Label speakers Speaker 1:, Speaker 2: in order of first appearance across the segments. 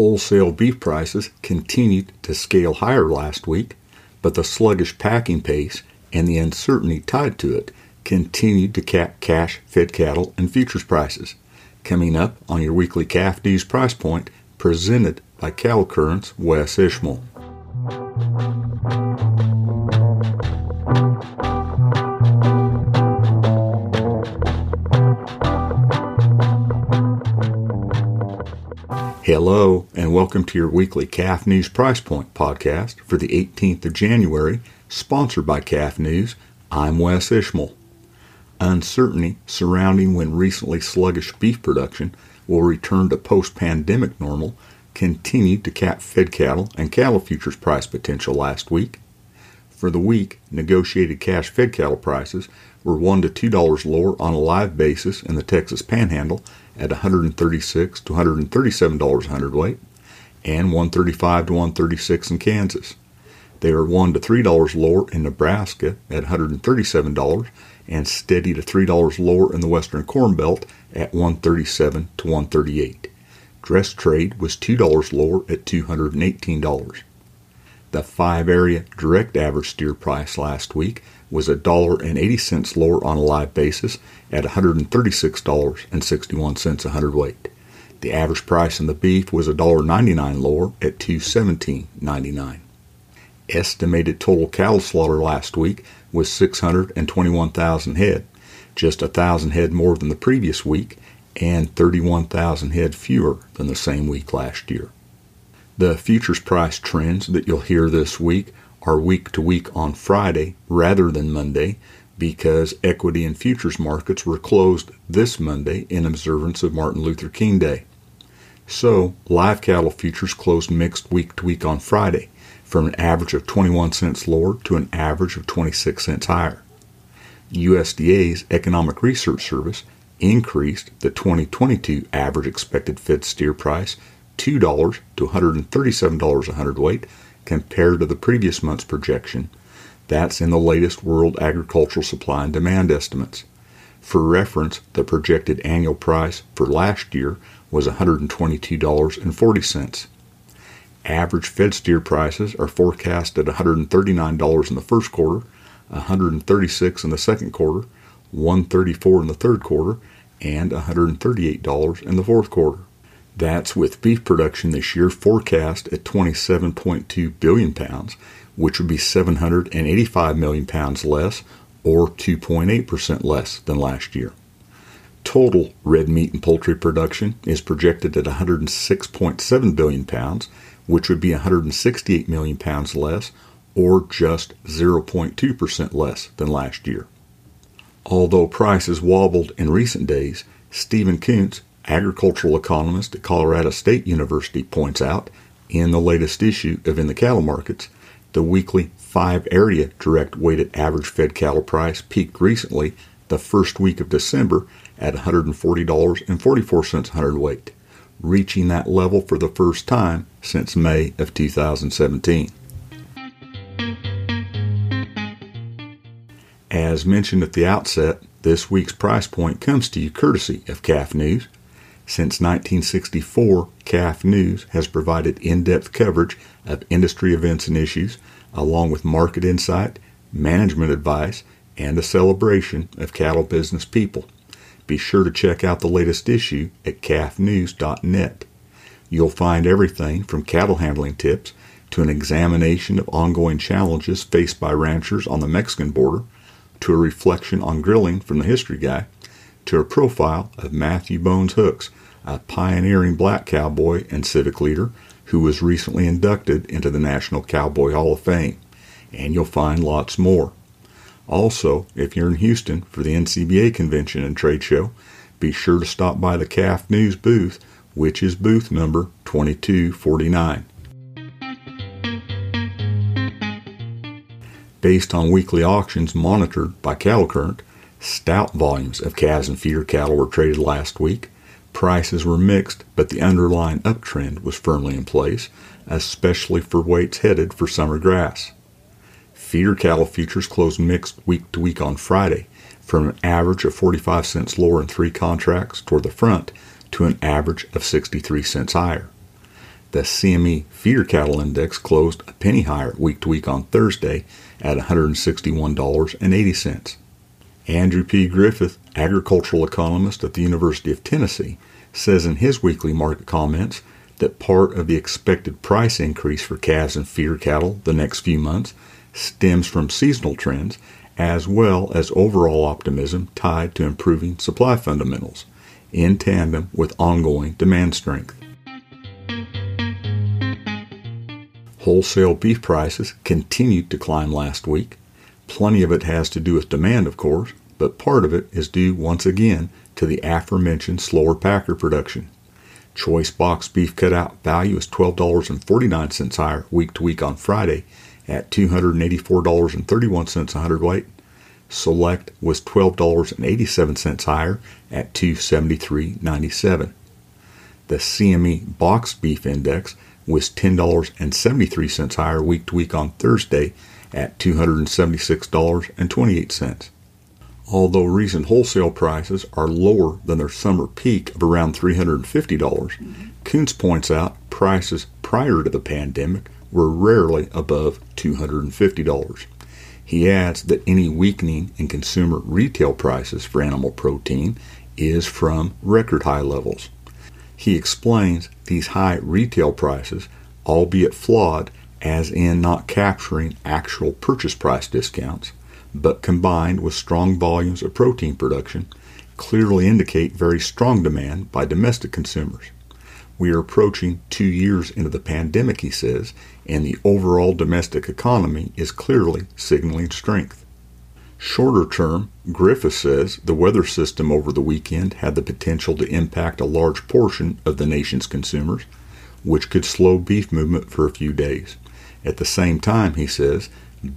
Speaker 1: Wholesale beef prices continued to scale higher last week, but the sluggish packing pace and the uncertainty tied to it continued to cap cash fed cattle and futures prices. Coming up on your weekly calf news price point, presented by Cattle Current's Wes Ishmael. Hello, and welcome to your weekly Calf News Price Point podcast for the 18th of January, sponsored by Calf News. I'm Wes Ishmael. Uncertainty surrounding when recently sluggish beef production will return to post pandemic normal continued to cap fed cattle and cattle futures price potential last week. For the week, negotiated cash fed cattle prices were $1 to $2 lower on a live basis in the Texas Panhandle at 136 to 137 dollars a hundredweight, and 135 to 136 in Kansas. They are one to three dollars lower in Nebraska at 137 dollars, and steady to three dollars lower in the Western Corn Belt at 137 to 138. Dress trade was two dollars lower at 218 dollars. The five area direct average steer price last week was a dollar and eighty cents lower on a live basis at $136.61 a hundredweight. The average price in the beef was $1.99 lower at $217.99. Estimated total cattle slaughter last week was 621,000 head, just a thousand head more than the previous week and 31,000 head fewer than the same week last year. The futures price trends that you'll hear this week are week to week on Friday rather than Monday because equity and futures markets were closed this Monday in observance of Martin Luther King Day. So, live cattle futures closed mixed week to week on Friday from an average of 21 cents lower to an average of 26 cents higher. USDA's Economic Research Service increased the 2022 average expected fed steer price $2 to $137 a hundredweight compared to the previous month's projection. That's in the latest World Agricultural Supply and Demand estimates. For reference, the projected annual price for last year was $122.40. Average fed steer prices are forecast at $139 in the first quarter, $136 in the second quarter, $134 in the third quarter, and $138 in the fourth quarter. That's with beef production this year forecast at 27.2 billion pounds, which would be 785 million pounds less or 2.8% less than last year. Total red meat and poultry production is projected at 106.7 billion pounds, which would be 168 million pounds less or just 0.2% less than last year. Although prices wobbled in recent days, Stephen Koontz, agricultural economist at Colorado State University, points out in the latest issue of In the Cattle Markets, the weekly five area direct weighted average fed cattle price peaked recently the first week of December at $140.44 a hundredweight, reaching that level for the first time since May of 2017. As mentioned at the outset, this week's price point comes to you courtesy of Calf News. Since 1964, Calf News has provided in depth coverage of industry events and issues, along with market insight, management advice, and a celebration of cattle business people. Be sure to check out the latest issue at calfnews.net. You'll find everything from cattle handling tips to an examination of ongoing challenges faced by ranchers on the Mexican border, to a reflection on grilling from the history guy, to a profile of Matthew Bones Hooks, a pioneering black cowboy and civic leader who was recently inducted into the National Cowboy Hall of Fame. And you'll find lots more. Also, if you're in Houston for the NCBA convention and trade show, be sure to stop by the Calf News booth, which is booth number 2249. Based on weekly auctions monitored by Cattle Current, stout volumes of calves and feeder cattle were traded last week, Prices were mixed, but the underlying uptrend was firmly in place, especially for weights headed for summer grass. Feeder cattle futures closed mixed week to week on Friday, from an average of 45 cents lower in three contracts toward the front to an average of 63 cents higher. The CME feeder cattle index closed a penny higher week to week on Thursday at $161.80. Andrew P. Griffith, agricultural economist at the University of Tennessee, says in his weekly market comments that part of the expected price increase for calves and feeder cattle the next few months stems from seasonal trends as well as overall optimism tied to improving supply fundamentals in tandem with ongoing demand strength. Wholesale beef prices continued to climb last week. Plenty of it has to do with demand, of course, but part of it is due once again to the aforementioned slower packer production. Choice box beef cutout value is $12.49 higher week to week on Friday at $284.31 a hundredweight. Select was $12.87 higher at 273.97. The CME box beef index was $10.73 higher week to week on Thursday at $276.28. Although recent wholesale prices are lower than their summer peak of around $350, dollars Koontz points out prices prior to the pandemic were rarely above $250. He adds that any weakening in consumer retail prices for animal protein is from record high levels. He explains these high retail prices, albeit flawed as in not capturing actual purchase price discounts, but combined with strong volumes of protein production, clearly indicate very strong demand by domestic consumers. We are approaching two years into the pandemic, he says, and the overall domestic economy is clearly signaling strength. Shorter term, Griffith says the weather system over the weekend had the potential to impact a large portion of the nation's consumers, which could slow beef movement for a few days. At the same time, he says,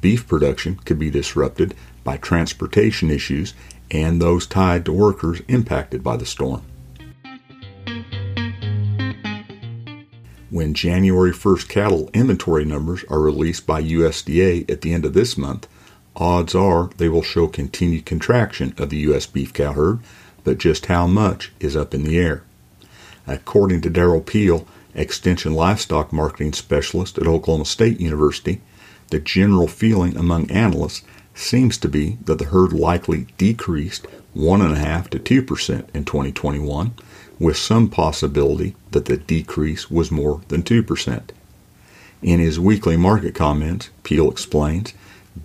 Speaker 1: beef production could be disrupted by transportation issues and those tied to workers impacted by the storm. When January 1st cattle inventory numbers are released by USDA at the end of this month, odds are they will show continued contraction of the U.S. beef cow herd, but just how much is up in the air. According to Derrell Peel, Extension Livestock Marketing Specialist at Oklahoma State University, the general feeling among analysts seems to be that the herd likely decreased 1.5 to 2% in 2021, with some possibility that the decrease was more than 2%. In his weekly market comments, Peel explains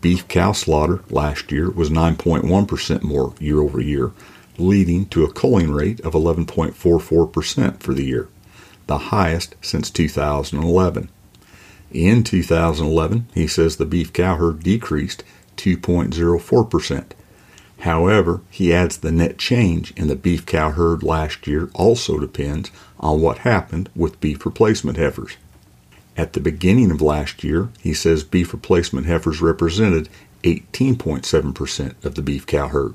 Speaker 1: Beef cow slaughter last year was 9.1% more year over year, leading to a culling rate of 11.44% for the year, the highest since 2011. In 2011, he says the beef cow herd decreased 2.04%. However, he adds the net change in the beef cow herd last year also depends on what happened with beef replacement heifers. At the beginning of last year, he says beef replacement heifers represented 18.7% of the beef cow herd.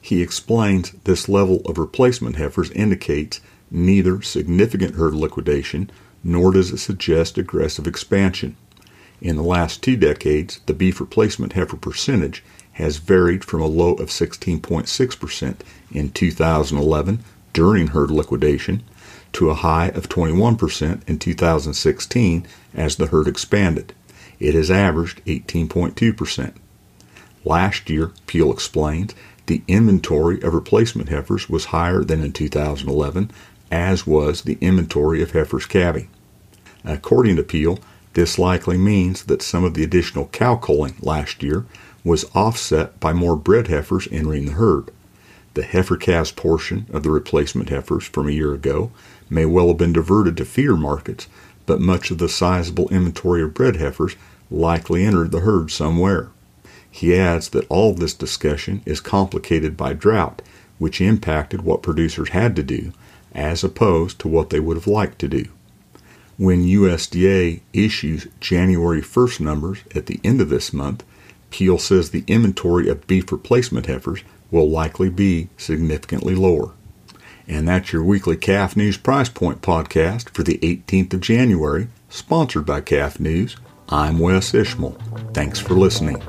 Speaker 1: He explains this level of replacement heifers indicates neither significant herd liquidation nor does it suggest aggressive expansion. In the last two decades, the beef replacement heifer percentage has varied from a low of 16.6% in 2011 during herd liquidation to a high of 21% in 2016 as the herd expanded. It has averaged 18.2%. Last year, Peel explains, the inventory of replacement heifers was higher than in 2011, as was the inventory of heifers calving. According to Peel, this likely means that some of the additional cow culling last year was offset by more bred heifers entering the herd. The heifer calves portion of the replacement heifers from a year ago may well have been diverted to feeder markets, but much of the sizable inventory of bred heifers likely entered the herd somewhere. He adds that all this discussion is complicated by drought, which impacted what producers had to do, as opposed to what they would have liked to do. When USDA issues January 1st numbers at the end of this month, Peel says the inventory of beef replacement heifers will likely be significantly lower. And that's your weekly Calf News Price Point podcast for the 18th of January, sponsored by Calf News. I'm Wes Ishmael. Thanks for listening.